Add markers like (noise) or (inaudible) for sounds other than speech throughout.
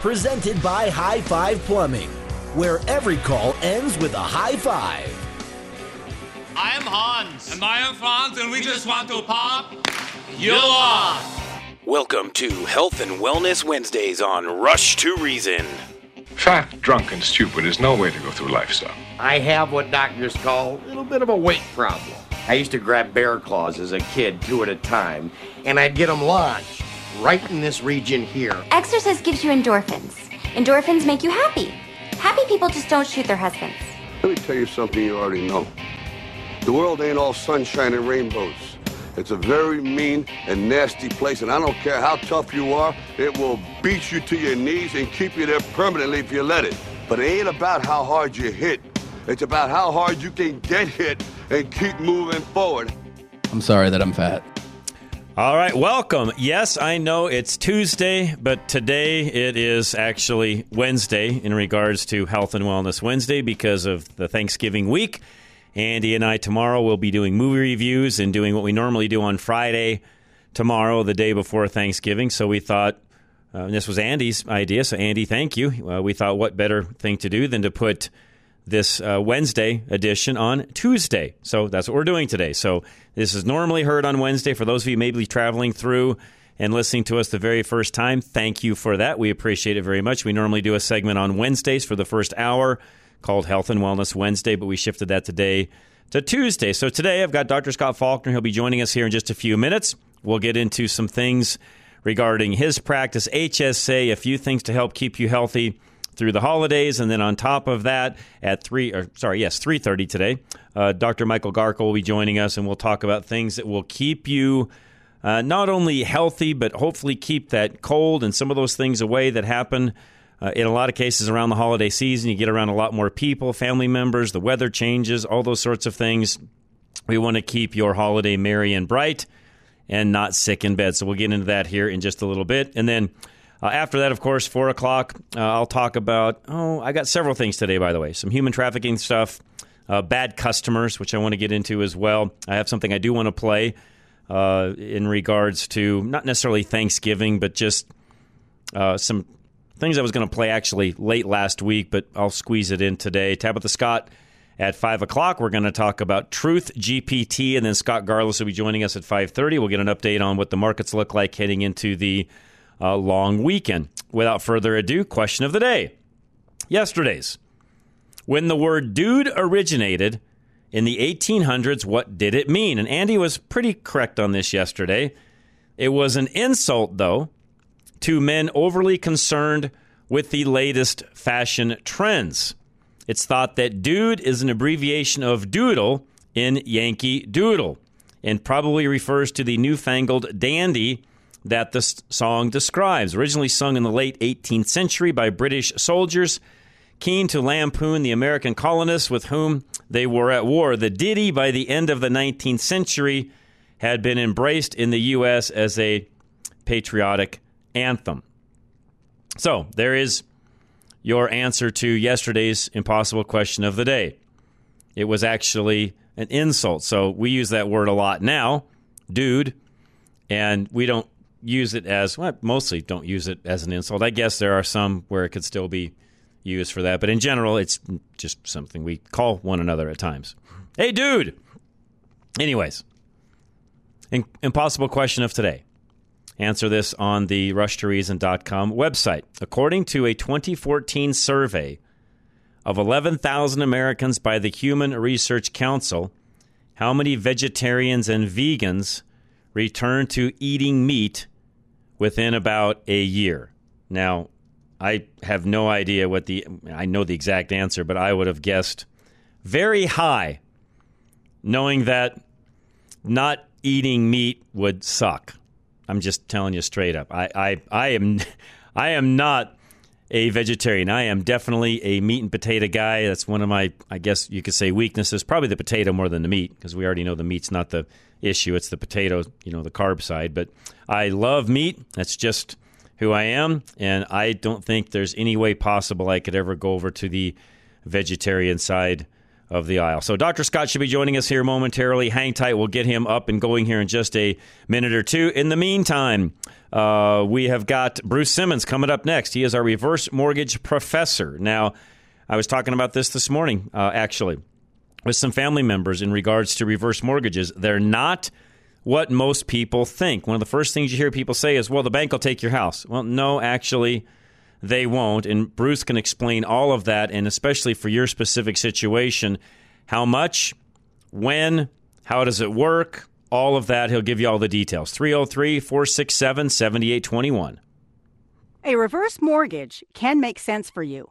Presented by High Five Plumbing, where every call ends with a high five. I am Hans. And I am Franz, and we just want to pop you off. Welcome to Health and Wellness Wednesdays on Rush to Reason. Fat, drunk, and stupid is no way to go through life, son. I have what doctors call a little bit of a weight problem. I used to grab bear claws as a kid, two at a time, and I'd get them launched right in this region here. Exercise gives you endorphins. Endorphins make you happy. Happy people just don't shoot their husbands. Let me tell you something you already know. The world ain't all sunshine and rainbows. It's a very mean and nasty place, and I don't care how tough you are, it will beat you to your knees and keep you there permanently if you let it. But it ain't about how hard you hit. It's about how hard you can get hit and keep moving forward. I'm sorry that I'm fat. All right, welcome. Yes, I know it's Tuesday, but today it is actually Wednesday in regards to Health and Wellness Wednesday because of the Thanksgiving week. Andy and I tomorrow will be doing movie reviews and doing what we normally do on Friday tomorrow, the day before Thanksgiving. So we thought, uh, this was Andy's idea. So, Andy, thank you. Uh, we thought, what better thing to do than to put this uh, Wednesday edition on Tuesday. So that's what we're doing today. So this is normally heard on Wednesday. For those of you maybe traveling through and listening to us the very first time, thank you for that. We appreciate it very much. We normally do a segment on Wednesdays for the first hour called Health and Wellness Wednesday, but we shifted that today to Tuesday. So today I've got Dr. Scott Faulkner. He'll be joining us here in just a few minutes. We'll get into some things regarding his practice, HSA, a few things to help keep you healthy through the holidays, and then on top of that, at three, or sorry, yes, three thirty today, uh, Dr. Michael Garko will be joining us, and we'll talk about things that will keep you uh, not only healthy, but hopefully keep that cold and some of those things away that happen. Uh, in a lot of cases around the holiday season, you get around a lot more people, family members, the weather changes, all those sorts of things. We want to keep your holiday merry and bright and not sick in bed. So we'll get into that here in just a little bit. And then uh, after that, of course, four o'clock, uh, I'll talk about. Oh, I got several things today, by the way. Some human trafficking stuff, uh, bad customers, which I want to get into as well. I have something I do want to play uh, in regards to not necessarily Thanksgiving, but just uh, some things I was going to play actually late last week, but I'll squeeze it in today. Tabitha Scott at five o'clock. We're going to talk about Truth GPT, and then Scott Garlis will be joining us at five thirty. We'll get an update on what the markets look like heading into the uh, long weekend. Without further ado, question of the day. Yesterday's. When the word dude originated in the 1800s, what did it mean? And Andy was pretty correct on this yesterday. It was an insult, though, to men overly concerned with the latest fashion trends. It's thought that dude is an abbreviation of doodle in Yankee Doodle and probably refers to the newfangled dandy that the song describes. Originally sung in the late 18th century by British soldiers keen to lampoon the American colonists with whom they were at war. The ditty, by the end of the 19th century, had been embraced in the U.S. as a patriotic anthem. So, there is your answer to yesterday's impossible question of the day. It was actually an insult. So, we use that word a lot now, dude, and we don't use it as well, mostly don't use it as an insult. I guess there are some where it could still be used for that, but in general, it's just something we call one another at times. Hey, dude. Anyways, impossible question of today. answer this on the rushtoreason.com website. According to a 2014 survey of 11,000 Americans by the Humane Research Council, how many vegetarians and vegans return to eating meat within about a year? Now, I have no idea what the I know the exact answer, but I would have guessed very high, knowing that not eating meat would suck. I'm just telling you straight up. I, I, I am (laughs) I am not a vegetarian. I am definitely a meat and potato guy. That's one of my, I guess you could say, weaknesses. Probably the potato more than the meat, because we already know the meat's not the issue. It's the potato, you know, the carb side. But I love meat. That's just who I am, and I don't think there's any way possible I could ever go over to the vegetarian side of the aisle. So Dr. Scott should be joining us here momentarily. Hang tight. We'll get him up and going here in just a minute or two. In the meantime, uh, we have got Bruce Simmons coming up next. He is our reverse mortgage professor. Now, I was talking about this this morning, uh, actually, with some family members in regards to reverse mortgages. They're not what most people think. One of the first things you hear people say is, well, the bank will take your house. Well, no, actually, they won't. And Bruce can explain all of that, and especially for your specific situation, how much, when, how does it work, all of that. He'll give you all the details. 303 467 7821. A reverse mortgage can make sense for you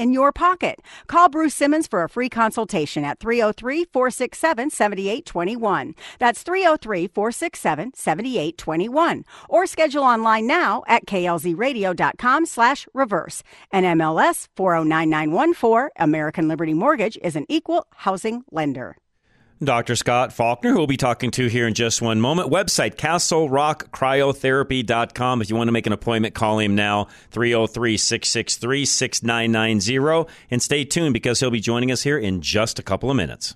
in your pocket. Call Bruce Simmons for a free consultation at 303 467 7821. That's 303 467 7821. Or schedule online now at klzradio.com slash reverse. And MLS 409914, American Liberty Mortgage is an equal housing lender. Dr. Scott Faulkner, who we'll be talking to here in just one moment. Website, castlerockcryotherapy.com. If you want to make an appointment, call him now, 303 663 6990. And stay tuned because he'll be joining us here in just a couple of minutes.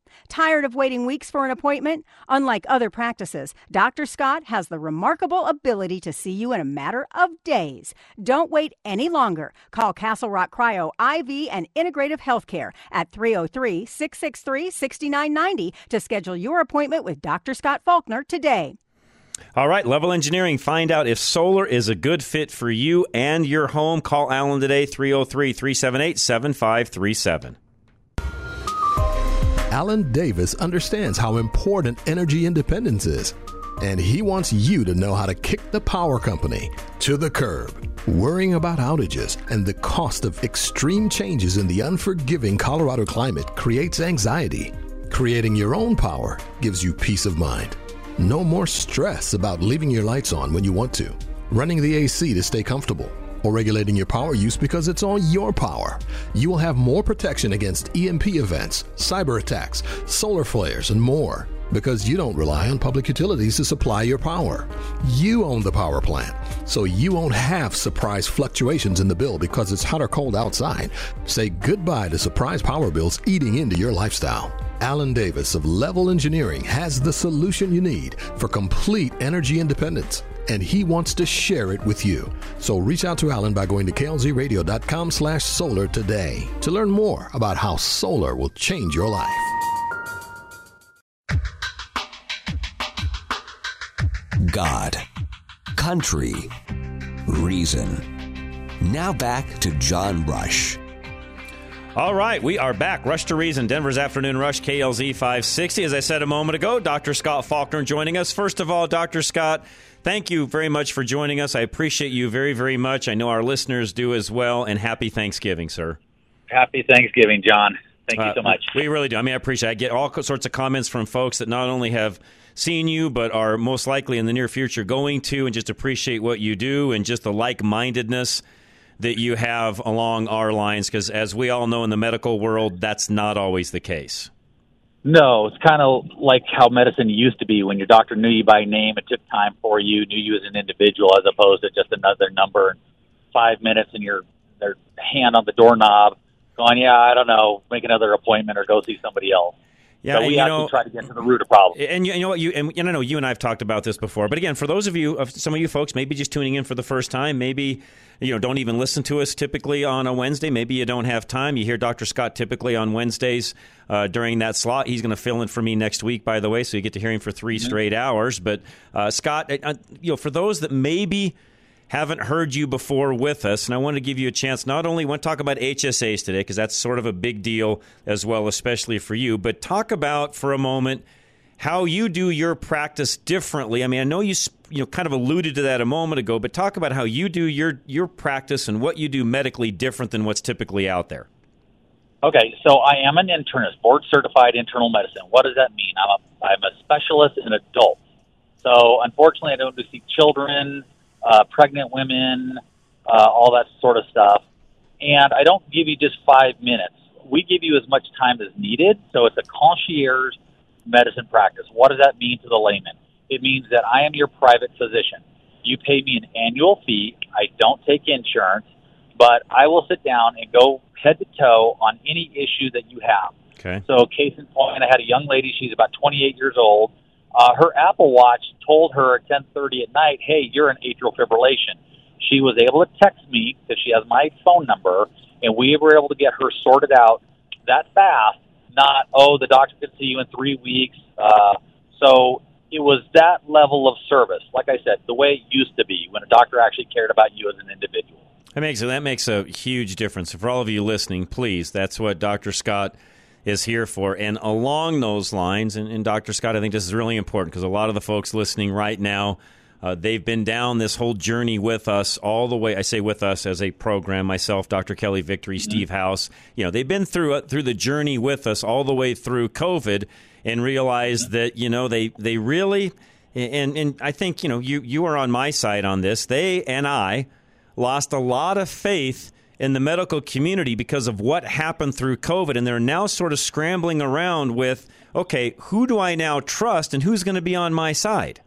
Tired of waiting weeks for an appointment? Unlike other practices, Dr. Scott has the remarkable ability to see you in a matter of days. Don't wait any longer. Call Castle Rock Cryo IV and Integrative Healthcare at 303 663 6990 to schedule your appointment with Dr. Scott Faulkner today. All right, Level Engineering. Find out if solar is a good fit for you and your home. Call Alan today, 303 378 7537. Alan Davis understands how important energy independence is, and he wants you to know how to kick the power company to the curb. Worrying about outages and the cost of extreme changes in the unforgiving Colorado climate creates anxiety. Creating your own power gives you peace of mind. No more stress about leaving your lights on when you want to, running the AC to stay comfortable or regulating your power use because it's all your power. You will have more protection against EMP events, cyber attacks, solar flares, and more because you don't rely on public utilities to supply your power. You own the power plant, so you won't have surprise fluctuations in the bill because it's hot or cold outside. Say goodbye to surprise power bills eating into your lifestyle. Alan Davis of Level Engineering has the solution you need for complete energy independence and he wants to share it with you. So reach out to Alan by going to klzradio.com slash solar today to learn more about how solar will change your life. God, country, Reason. Now back to John Rush. All right, we are back. Rush to Reason, Denver's Afternoon Rush, KLZ 560. As I said a moment ago, Dr. Scott Faulkner joining us. First of all, Dr. Scott, thank you very much for joining us. I appreciate you very, very much. I know our listeners do as well. And happy Thanksgiving, sir. Happy Thanksgiving, John. Thank you so much. Uh, we really do. I mean, I appreciate it. I get all sorts of comments from folks that not only have seen you, but are most likely in the near future going to, and just appreciate what you do and just the like mindedness that you have along our lines because as we all know in the medical world that's not always the case no it's kind of like how medicine used to be. When your doctor knew you by name it took time for you knew you as an individual as opposed to just another number. Five minutes and your their hand on the doorknob going yeah i don't know make another appointment or go see somebody else yeah, so we actually know, try to get to the root of problems. And you, you know what? You and, and I know you and I have talked about this before, but again, for those of you, some of you folks, maybe just tuning in for the first time, maybe you know don't even listen to us typically on a Wednesday. Maybe you don't have time. You hear Dr. Scott typically on Wednesdays uh, during that slot. He's going to fill in for me next week, by the way, so you get to hear him for 3 Mm-hmm. straight hours. But uh, Scott, uh, you know, for those that maybe haven't heard you before with us, and I want to give you a chance. Not only want to talk about HSAs today because that's sort of a big deal as well, especially for you, but talk about for a moment how you do your practice differently. I mean, I know you you know kind of alluded to that a moment ago, but talk about how you do your your practice and what you do medically different than what's typically out there. Okay, so I am an internist, board certified internal medicine. What does that mean? I'm a, I'm a specialist in adults. So unfortunately, I don't do see children, uh, pregnant women, uh, all that sort of stuff. And I don't give you just five minutes. We give you as much time as needed. So it's a concierge medicine practice. What does that mean to the layman? It means that I am your private physician. You pay me an annual fee. I don't take insurance, but I will sit down and go head to toe on any issue that you have. Okay. So, case in point, I had a young lady. She's about 28 years old. Uh, her Apple Watch told her at 10:30 at night, "Hey, you're in atrial fibrillation." She was able to text me because she has my phone number, and we were able to get her sorted out that fast. Not, oh, the doctor can see you in three weeks. Uh, so it was that level of service. Like I said, the way it used to be when a doctor actually cared about you as an individual. That makes that makes a huge difference. For all of you listening, please, that's what Dr. Scott is here for. And along those lines, and, and Dr. Scott, I think this is really important because a lot of the folks listening right now, uh, they've been down this whole journey with us all the way. I say with us as a program, myself, Dr. Kelly Victory, Steve House. You know, they've been through uh, through the journey with us all the way through COVID, and realized that you know they they really. And, and I think you know you you are on my side on this. They and I lost a lot of faith in the medical community because of what happened through COVID, and they're now sort of scrambling around with, okay, who do I now trust, and who's going to be on my side?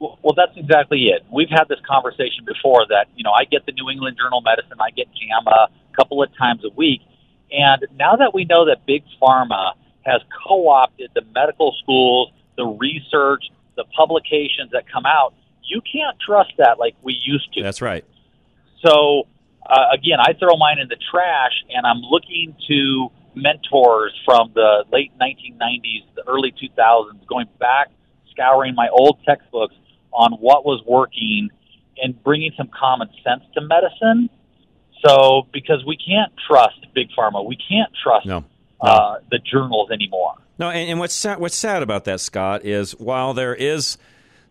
Well, well, that's exactly it. We've had this conversation before that, you know, I get the New England Journal of Medicine, I get JAMA a couple of times a week. And now that we know that Big Pharma has co opted the medical schools, the research, the publications that come out, you can't trust that like we used to. That's right. So, uh, again, I throw mine in the trash and I'm looking to mentors from the late 1990s, the early 2000s, going back, scouring my old textbooks on what was working and bringing some common sense to medicine. So, because we can't trust big pharma, we can't trust No. uh, the journals anymore. No, and, and what's sad, what's sad about that, Scott, is while there is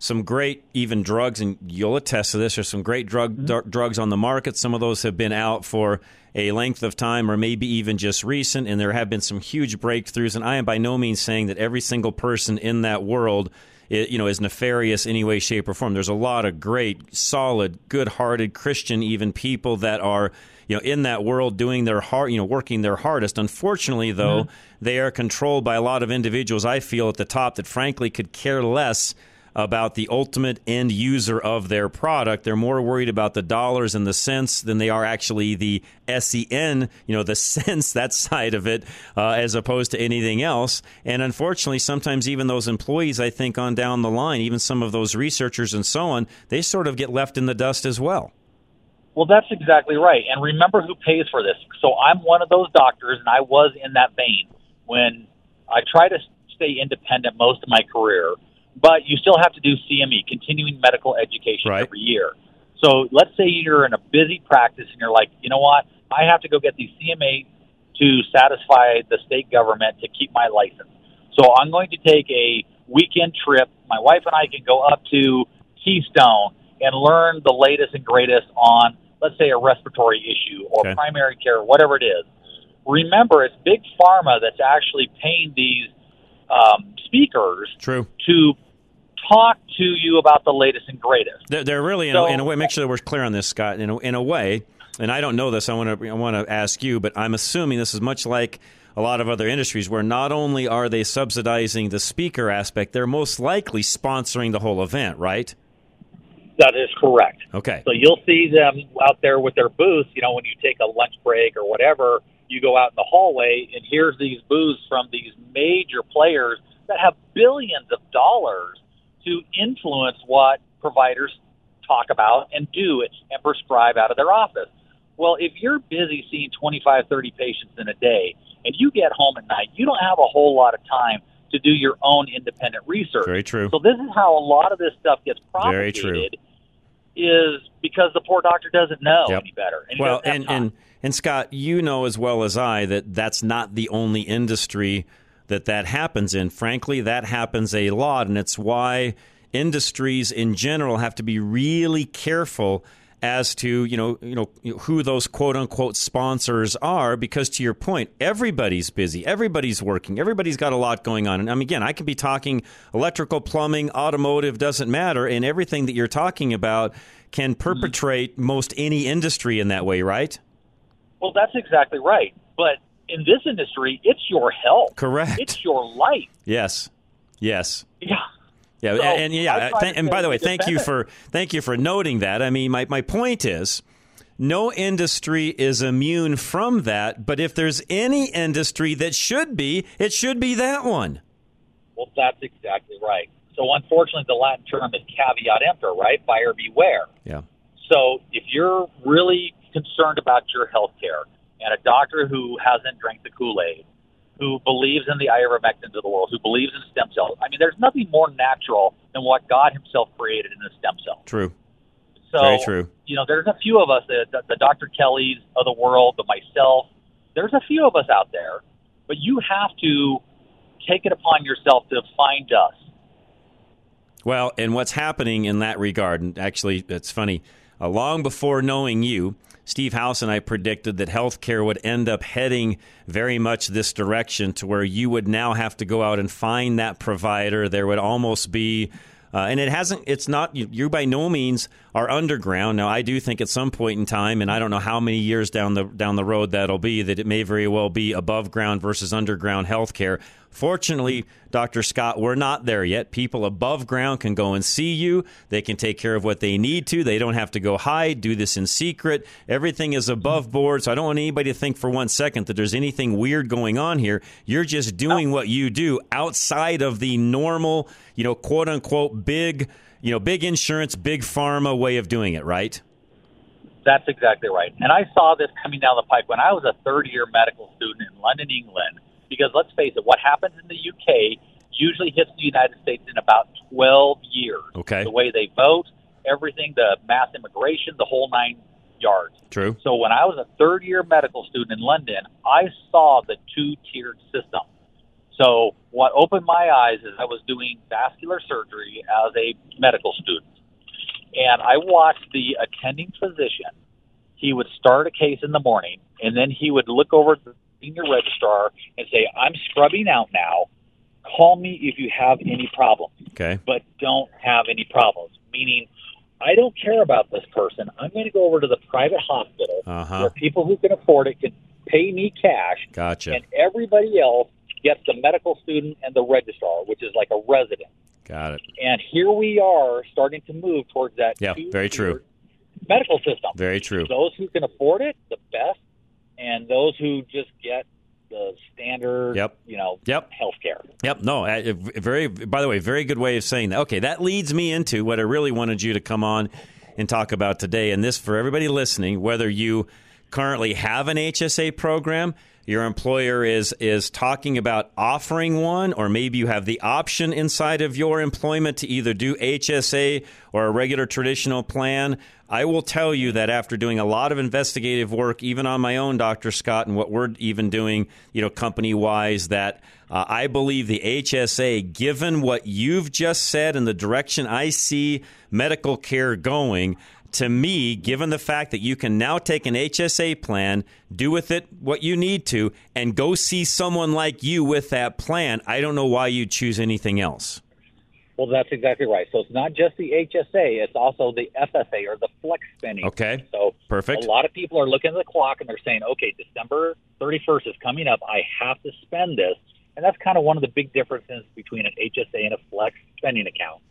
some great even drugs, and you'll attest to this, there's some great drug mm-hmm. dr- drugs on the market. Some of those have been out for a length of time, or maybe even just recent, and there have been some huge breakthroughs. And I am by no means saying that every single person in that world. i- You know, is nefarious any way, shape, or form. There's a lot of great, solid, good-hearted Christian, even people that are, you know, in that world doing their hard, you know, working their hardest. Unfortunately, though, mm-hmm. they are controlled by a lot of individuals. I feel at the top that, frankly, could care less about the ultimate end user of their product. They're more worried about the dollars and the cents than they are actually the SEN, you know, the (laughs) sense, that side of it, uh, as opposed to anything else. And unfortunately, sometimes even those employees, I think, on down the line, even some of those researchers and so on, they sort of get left in the dust as well. Well, that's exactly right. And remember who pays for this. So I'm one of those doctors, and I was in that vein when I try to stay independent most of my career, but you still have to do CME, continuing medical education, every year. So let's say you're in a busy practice and you're like, you know what? I have to go get the CMA to satisfy the state government to keep my license. So I'm going to take a weekend trip. My wife and I can go up to Keystone and learn the latest and greatest on, let's say, a respiratory issue or Okay. primary care, whatever it is. Remember, it's big pharma that's actually paying these um, speakers True. to talk to you about the latest and greatest. They're, they're really, in, So- a, in a way, make sure that we're clear on this, Scott. In a, in a way, and I don't know this. I want to I want to ask you, but I'm assuming this is much like a lot of other industries where not only are they subsidizing the speaker aspect, they're most likely sponsoring the whole event, right? That is correct. Okay. So you'll see them out there with their booths. You know, when you take a lunch break or whatever, you go out in the hallway, and here's these booths from these major players that have billions of dollars to influence what providers talk about and do and prescribe out of their office. Well, if you're busy seeing 25, 30 patients in a day, and you get home at night, you don't have a whole lot of time to do your own independent research. Very true. So this is how a lot of this stuff gets propagated. Very true. is because the poor doctor doesn't know Yep. any better. And well, and, and and Scott, you know as well as I that that's not the only industry that that happens in. Frankly, that happens a lot, and it's why industries in general have to be really careful as to you know you know who those quote unquote sponsors are because to your point everybody's busy everybody's working everybody's got a lot going on and I mean, again I could be talking electrical plumbing automotive doesn't matter and everything that you're talking about can mm-hmm. perpetrate most any industry in that way right well, that's exactly right. But in this industry, it's your health. Correct. It's your life. yes yes Yeah. Yeah, So, and I yeah, th- and by the way, thank you for thank you for noting that. I mean, my my point is, no industry is immune from that. But if there's any industry that should be, it should be that one. Well, that's exactly right. So unfortunately, the Latin term is caveat emptor, right? Buyer beware. Yeah. So if you're really concerned about your health care and a doctor who hasn't drank the Kool-Aid, who believes in the ivermectins of the world, who believes in stem cells, I mean, there's nothing more natural than what God himself created in a stem cell. True. So, Very true. You know, there's a few of us, the, the, the Dr. Kellys of the world, the myself. There's a few of us out there, but you have to take it upon yourself to find us. Well, and what's happening in that regard, and actually, it's funny. Uh, long before knowing you, Steve House and I predicted that healthcare would end up heading very much this direction to where you would now have to go out and find that provider. There would almost be. Uh, and it hasn't. It's not. You, you by no means are underground. Now, I do think at some point in time, and I don't know how many years down the down the road that'll be, that it may very well be above ground versus underground healthcare. Fortunately, Dr. Scott, we're not there yet. People above ground can go and see you. They can take care of what they need to. They don't have to go hide, do this in secret. Everything is above board. So I don't want anybody to think for one second that there's anything weird going on here. You're just doing oh. what you do outside of the normal, you know, quote unquote, big, you know, big insurance, big pharma way of doing it, right? That's exactly right. And I saw this coming down the pipe when I was a third year medical student in London, England. Because let's face it, what happens in the UK usually hits the United States in about 12 years. Okay. The way they vote, everything, the mass immigration, the whole nine yards. True. So when I was a third year medical student in London, I saw the two tiered system. So what opened my eyes is I was doing vascular surgery as a medical student. And I watched the attending physician. He would start a case in the morning, and then he would look over at the senior registrar and say, I'm scrubbing out now. Call me if you have any problems Okay. but don't have any problems. Meaning, I don't care about this person. I'm going to go over to the private hospital Uh-huh. where people who can afford it can pay me cash, Gotcha. and everybody else gets the medical student and the registrar, which is like a resident. Got it. And here we are starting to move towards that Yeah, very true. medical system. Very true. Those who can afford it, the best, and those who just get the standard, Yep. you know, Yep. health care. Yep. No. Very. By the way, very good way of saying that. Okay, that leads me into what I really wanted you to come on and talk about today. And this for everybody listening, whether you currently have an HSA program, your employer is is talking about offering one or maybe you have the option inside of your employment to either do HSA or a regular traditional plan I will tell you that after doing a lot of investigative work even on my own Dr. Scott and what we're even doing you know company wise that uh, I believe the HSA given what you've just said and the direction I see medical care going to me, given the fact that you can now take an HSA plan, do with it what you need to, and go see someone like you with that plan, I don't know why you'd choose anything else. Well, that's exactly right. So it's not just the HSA; it's also the FSA or the flex spending. Okay. So perfect. A lot of people are looking at the clock and they're saying, "Okay, December 31st is coming up. I have to spend this." And that's kind of one of the big differences between an HSA and a flex spending account.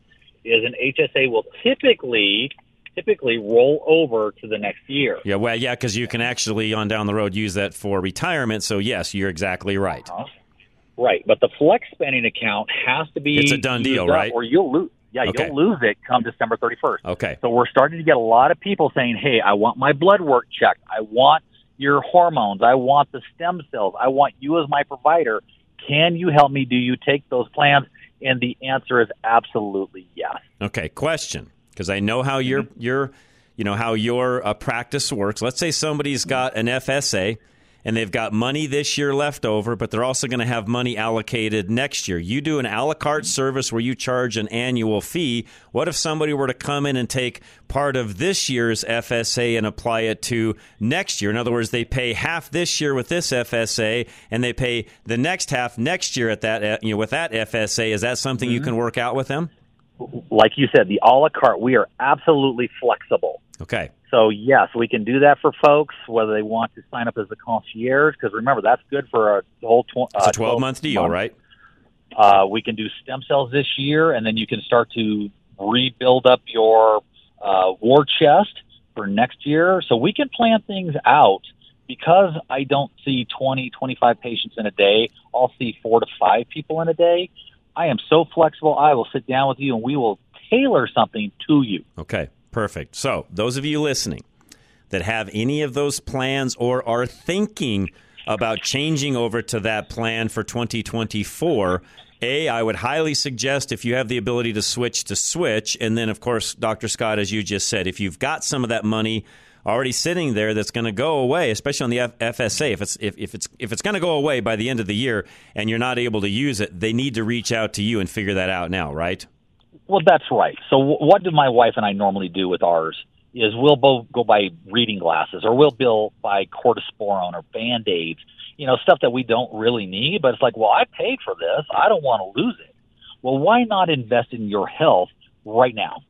Is an HSA will typically typically roll over to the next year. Yeah, well, yeah, because you can actually on down the road use that for retirement. So yes, you're exactly right. Uh-huh. Right, but the flex spending account has to be it's a done deal, right? Or you'll lose. Yeah, Okay. you'll lose it come December 31st. Okay. So we're starting to get a lot of people saying, "Hey, I want my blood work checked. I want your hormones. I want the stem cells. I want you as my provider. Can you help me? Do you take those plans?" And the answer is absolutely yes. Okay, question because I know how your your you know how your uh, practice works. Let's say somebody's got an FSA and they've got money this year left over, but they're also going to have money allocated next year. You do an a la carte service where you charge an annual fee. What if somebody were to come in and take part of this year's FSA and apply it to next year? In other words, they pay half this year with this FSA and they pay the next half next year at that uh, you know with that FSA. Is that something you can work out with them? Like you said, the a la carte, we are absolutely flexible. Okay. So yes, we can do that for folks whether they want to sign up as a concierge because remember that's good for a whole tw- It's uh, a 12 month deal, months. right? Uh, we can do stem cells this year, and then you can start to rebuild up your uh, war chest for next year. So we can plan things out because I don't see 20, 25 patients in a day. I'll see four to five people in a day. I am so flexible. I will sit down with you and we will tailor something to you. Okay, perfect. So, those of you listening that have any of those plans or are thinking about changing over to that plan for 2024, A, I would highly suggest if you have the ability to switch to switch. And then, of course, Dr. Scott, as you just said, if you've got some of that money already sitting there that's going to go away, especially on the F- FSA, if it's if, if it's if it's going to go away by the end of the year and you're not able to use it, they need to reach out to you and figure that out now, right? Well, that's right. So, w- what do my wife and I normally do with ours? Is we'll both go buy reading glasses, or we'll bill buy cortisporin or band aids, you know, stuff that we don't really need. But it's like, well, I paid for this. I don't want to lose it. Well, why not invest in your health right now?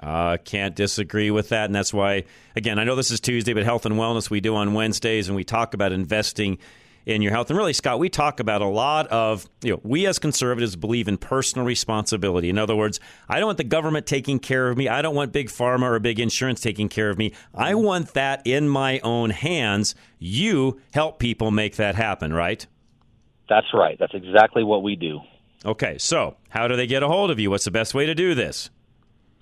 Uh, can't disagree with that. And that's why, again, I know this is Tuesday, but health and wellness we do on Wednesdays, and we talk about investing in your health. And really, Scott, we talk about a lot of, you know, we as conservatives believe in personal responsibility. In other words, I don't want the government taking care of me. I don't want big pharma or big insurance taking care of me. I want that in my own hands. You help people make that happen, right? That's right. That's exactly what we do. Okay, so how do they get a hold of you? What's the best way to do this?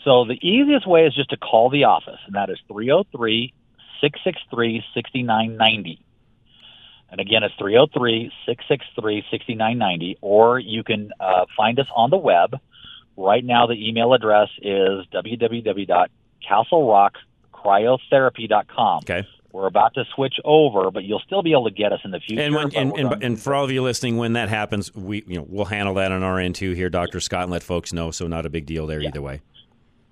So the easiest way is just to call the office, and that is 303 663 6990. And again, it's 303 663 6990. Or you can uh, find us on the web. Right now, the email address is www.castlerockcryotherapy.com. Okay. We're about to switch over, but you'll still be able to get us in the future. And, when, and, and, and for all of you listening, when that happens, we you know we'll handle that on our end too here, Doctor Scott, and let folks know. So not a big deal there either way.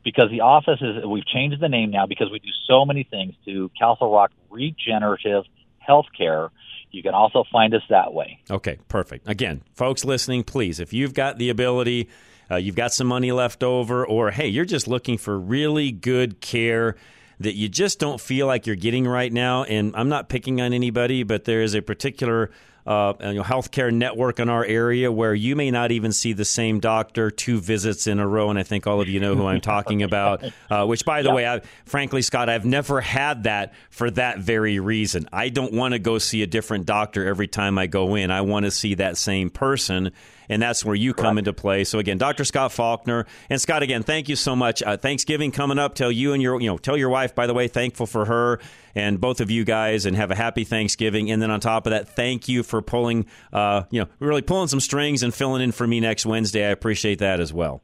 Because the office is we've changed the name now because we do so many things to Castle Rock Regenerative Healthcare. You can also find us that way. Okay, perfect. Again, folks listening, please, if you've got the ability, uh, you've got some money left over, or hey, you're just looking for really good care that you just don't feel like you're getting right now. And I'm not picking on anybody, but there is a particular uh, you know, healthcare network in our area where you may not even see the same doctor two visits in a row. And I think all of you know who I'm talking (laughs) about. Uh, which, by the way, I, frankly, Scott, I've never had that for that very reason. I don't want to go see a different doctor every time I go in. I want to see that same person. And that's where you come into play. So again, Dr. Scott Faulkner and Scott, again, thank you so much. Uh, Thanksgiving coming up. Tell you and your, you know, tell your wife, by the way, thankful for her and both of you guys, and have a happy Thanksgiving. And then on top of that, thank you for pulling, uh, you know, really pulling some strings and filling in for me next Wednesday. I appreciate that as well.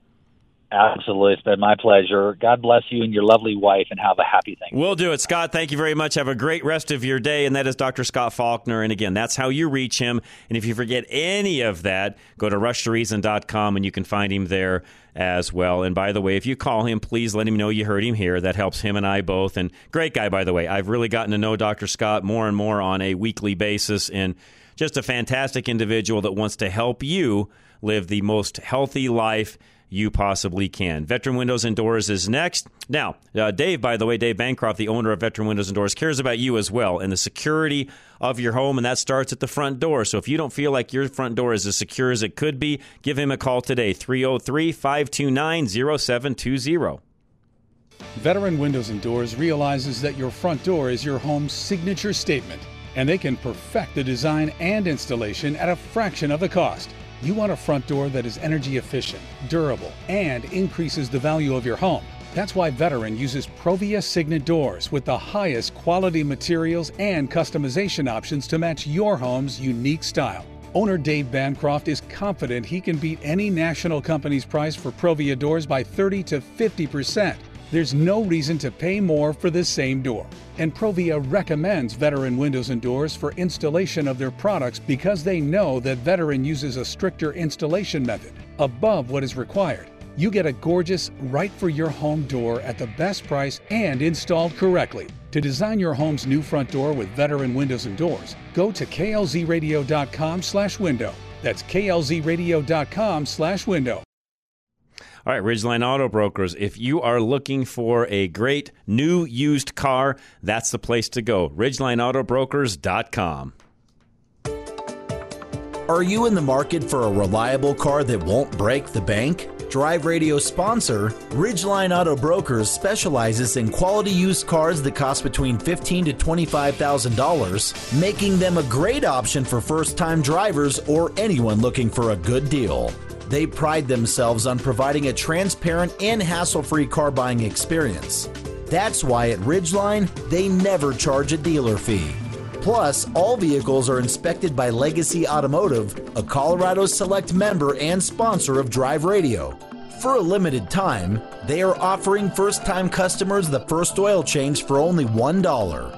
Absolutely. It's been my pleasure. God bless you and your lovely wife and have a happy thing. We'll do it. Scott, thank you very much. Have a great rest of your day. And that is Dr. Scott Faulkner. And again, that's how you reach him. And if you forget any of that, go to rushtoreason.com and you can find him there as well. And by the way, if you call him, please let him know you heard him here. That helps him and I both. And great guy, by the way. I've really gotten to know Dr. Scott more and more on a weekly basis. And just a fantastic individual that wants to help you live the most healthy life you possibly can. Veteran Windows and Doors is next. Now, uh, Dave, by the way, Dave Bancroft, the owner of Veteran Windows and Doors, cares about you as well and the security of your home, and that starts at the front door. So if you don't feel like your front door is as secure as it could be, give him a call today 303 529 0720. Veteran Windows and Doors realizes that your front door is your home's signature statement, and they can perfect the design and installation at a fraction of the cost. You want a front door that is energy efficient, durable, and increases the value of your home. That's why Veteran uses Provia Signet doors with the highest quality materials and customization options to match your home's unique style. Owner Dave Bancroft is confident he can beat any national company's price for Provia doors by 30 to 50 percent. There's no reason to pay more for the same door. And Provia recommends Veteran Windows and Doors for installation of their products because they know that Veteran uses a stricter installation method above what is required. You get a gorgeous, right for your home door at the best price and installed correctly. To design your home's new front door with Veteran Windows and Doors, go to klzradio.com/window. That's klzradio.com/window. All right, Ridgeline Auto Brokers. If you are looking for a great new used car, that's the place to go. RidgelineAutobrokers.com. Are you in the market for a reliable car that won't break the bank? Drive Radio sponsor Ridgeline Auto Brokers specializes in quality used cars that cost between fifteen to twenty-five thousand dollars, making them a great option for first-time drivers or anyone looking for a good deal. They pride themselves on providing a transparent and hassle free car buying experience. That's why at Ridgeline, they never charge a dealer fee. Plus, all vehicles are inspected by Legacy Automotive, a Colorado Select member and sponsor of Drive Radio. For a limited time, they are offering first time customers the first oil change for only $1.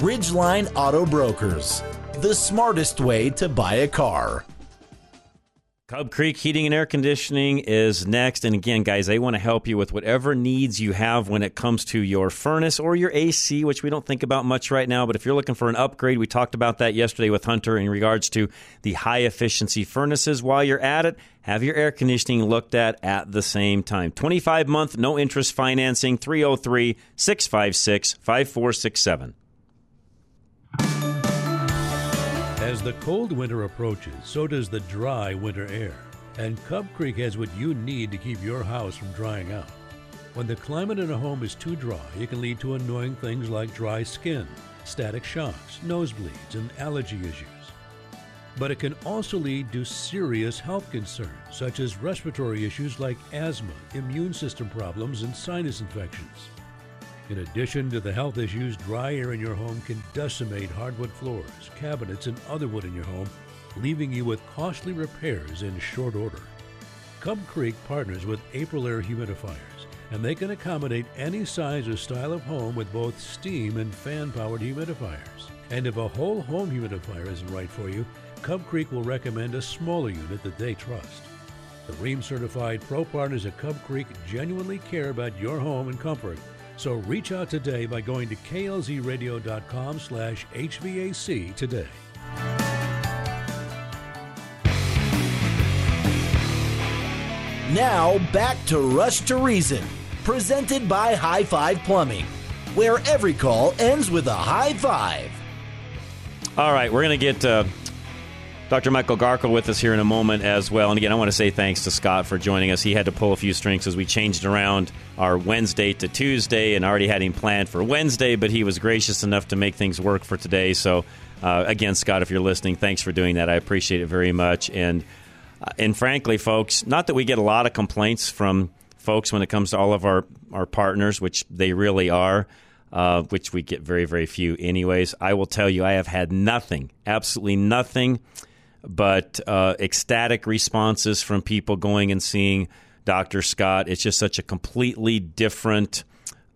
Ridgeline Auto Brokers, the smartest way to buy a car. Cub Creek Heating and Air Conditioning is next. And again, guys, they want to help you with whatever needs you have when it comes to your furnace or your AC, which we don't think about much right now. But if you're looking for an upgrade, we talked about that yesterday with Hunter in regards to the high efficiency furnaces. While you're at it, have your air conditioning looked at at the same time. 25 month, no interest financing, 303 656 5467. As the cold winter approaches, so does the dry winter air. And Cub Creek has what you need to keep your house from drying out. When the climate in a home is too dry, it can lead to annoying things like dry skin, static shocks, nosebleeds, and allergy issues. But it can also lead to serious health concerns, such as respiratory issues like asthma, immune system problems, and sinus infections. In addition to the health issues, dry air in your home can decimate hardwood floors, cabinets, and other wood in your home, leaving you with costly repairs in short order. Cub Creek partners with Aprilaire humidifiers, and they can accommodate any size or style of home with both steam and fan powered humidifiers. And if a whole home humidifier isn't right for you, Cub Creek will recommend a smaller unit that they trust. The Rheem certified pro partners at Cub Creek genuinely care about your home and comfort so reach out today by going to klzradio.com slash HVAC today. Now, back to Rush to Reason, presented by High Five Plumbing, where every call ends with a high five. All right, we're going to get uh, Dr. Michael Garko with us here in a moment as well. And again, I want to say thanks to Scott for joining us. He had to pull a few strings as we changed around our Wednesday to Tuesday and already had him planned for Wednesday, but he was gracious enough to make things work for today. So, uh, again, Scott, if you're listening, thanks for doing that. I appreciate it very much. And uh, and frankly, folks, not that we get a lot of complaints from folks when it comes to all of our, our partners, which they really are, uh, which we get very, very few anyways. I will tell you, I have had nothing, absolutely nothing but uh, ecstatic responses from people going and seeing Dr. Scott. It's just such a completely different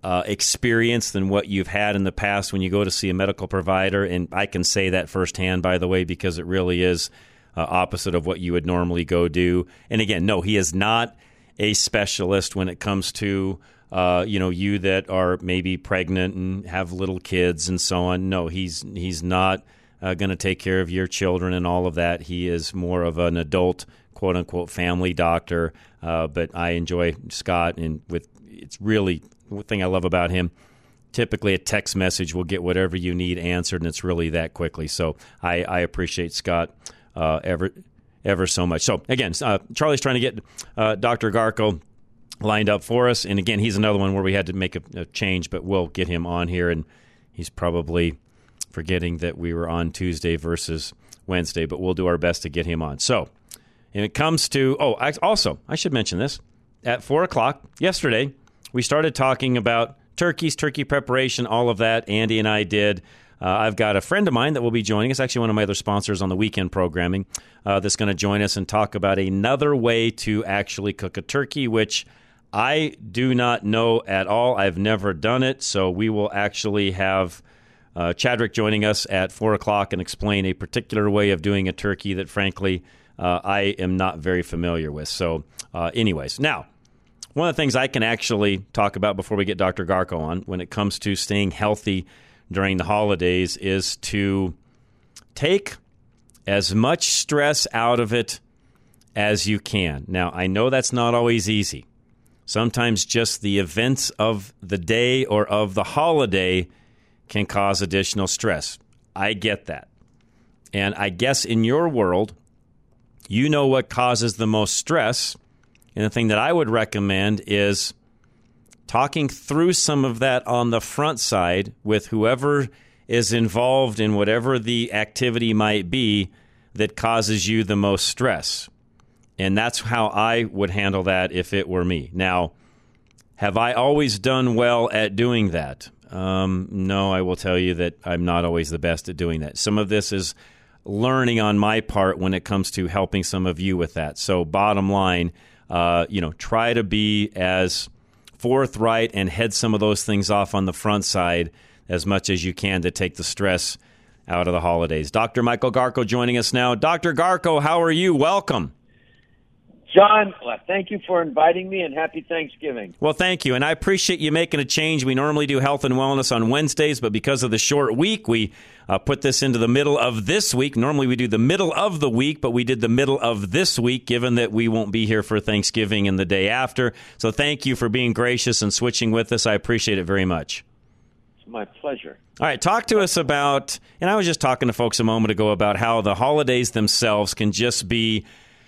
uh, experience than what you've had in the past when you go to see a medical provider. And I can say that firsthand, by the way, because it really is uh, opposite of what you would normally go do. And again, no, he is not a specialist when it comes to uh, you know you that are maybe pregnant and have little kids and so on. No, he's he's not uh, going to take care of your children and all of that. He is more of an adult quote unquote family doctor. Uh, but I enjoy Scott and with it's really the thing I love about him typically a text message will get whatever you need answered, and it's really that quickly. So I, I appreciate Scott uh, ever ever so much. So again, uh, Charlie's trying to get uh, Dr. Garko lined up for us, and again, he's another one where we had to make a, a, change, but we'll get him on here, and he's probably forgetting that we were on Tuesday versus Wednesday, but we'll do our best to get him on. So, and it comes to oh, I, also I should mention this at four o'clock yesterday we started talking about turkeys, turkey preparation, all of that. Andy and I did. Uh, I've got a friend of mine that will be joining us, actually, one of my other sponsors on the weekend programming, uh, that's going to join us and talk about another way to actually cook a turkey, which I do not know at all. I've never done it. So we will actually have uh, Chadrick joining us at 4 o'clock and explain a particular way of doing a turkey that, frankly, uh, I am not very familiar with. So, uh, anyways, now. One of the things I can actually talk about before we get Dr. Garko on when it comes to staying healthy during the holidays is to take as much stress out of it as you can. Now, I know that's not always easy. Sometimes just the events of the day or of the holiday can cause additional stress. I get that. And I guess in your world, you know what causes the most stress. And the thing that I would recommend is talking through some of that on the front side with whoever is involved in whatever the activity might be that causes you the most stress. And that's how I would handle that if it were me. Now, have I always done well at doing that? Um, no, I will tell you that I'm not always the best at doing that. Some of this is learning on my part when it comes to helping some of you with that. So, bottom line, uh, you know, try to be as forthright and head some of those things off on the front side as much as you can to take the stress out of the holidays. Dr. Michael Garko joining us now. Dr. Garko, how are you? Welcome. John, thank you for inviting me and happy Thanksgiving. Well, thank you. And I appreciate you making a change. We normally do health and wellness on Wednesdays, but because of the short week, we uh, put this into the middle of this week. Normally we do the middle of the week, but we did the middle of this week given that we won't be here for Thanksgiving and the day after. So thank you for being gracious and switching with us. I appreciate it very much. It's my pleasure. All right, talk to us about, and I was just talking to folks a moment ago about how the holidays themselves can just be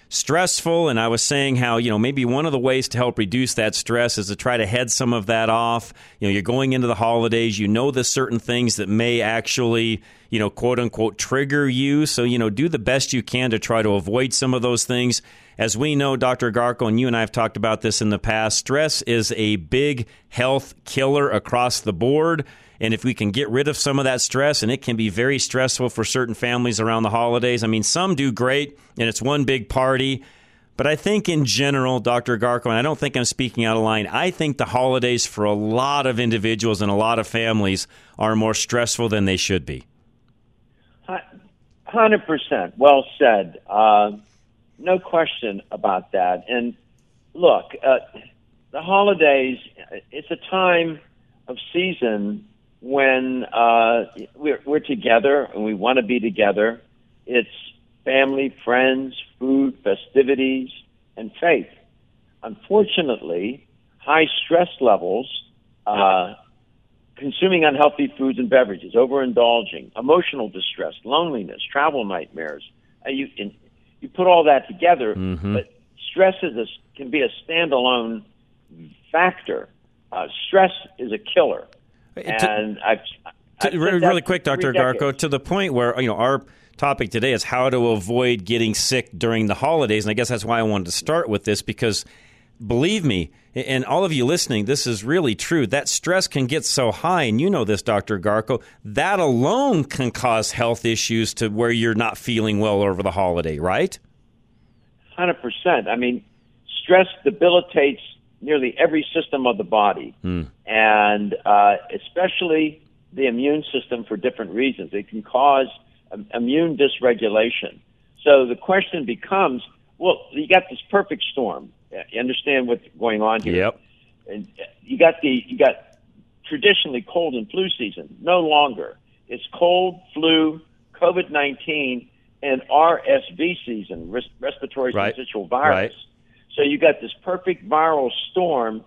stressful. And I was saying how, you know, maybe one of the ways to help reduce that stress is to try to head some of that off. You know, you're going into the holidays, you know, there's certain things that may actually, you know, quote unquote, trigger you. So, you know, do the best you can to try to avoid some of those things. As we know, Dr. Garko, and you and I have talked about this in the past, stress is a big health killer across the board. And if we can get rid of some of that stress, and it can be very stressful for certain families around the holidays. I mean, some do great, and it's one big party. But I think in general, Dr. Garko, and I don't think I'm speaking out of line, I think the holidays for a lot of individuals and a lot of families are more stressful than they should be. 100%. Well said. Uh, no question about that. And look, uh, the holidays, it's a time of season when uh, we're, we're together and we want to be together. It's family, friends, food, festivities, and faith. unfortunately, high stress levels, uh, consuming unhealthy foods and beverages, overindulging, emotional distress, loneliness, travel nightmares. Uh, you in, you put all that together, Mhm. but stress is a, can be a standalone factor. Uh, stress is a killer, and I've, I've To- said re- that really quick, Dr. Garko, to the point where, you know, our topic today is how to avoid getting sick during the holidays. And I guess that's why I wanted to start with this because believe me, and all of you listening, this is really true. That stress can get so high, and you know this, Dr. Garko, that alone can cause health issues to where you're not feeling well over the holiday, right? Hundred percent. I mean, stress debilitates nearly every system of the body, Hmm. and uh, especially the immune system for different reasons. It can cause um, immune dysregulation. So the question becomes: Well, you got this perfect storm. You understand what's going on here? Yep. And uh, you got the you got traditionally cold and flu season. No longer. It's cold, flu, COVID nineteen, and RSV season, res- respiratory Right. syncytial virus. Right. So you got this perfect viral storm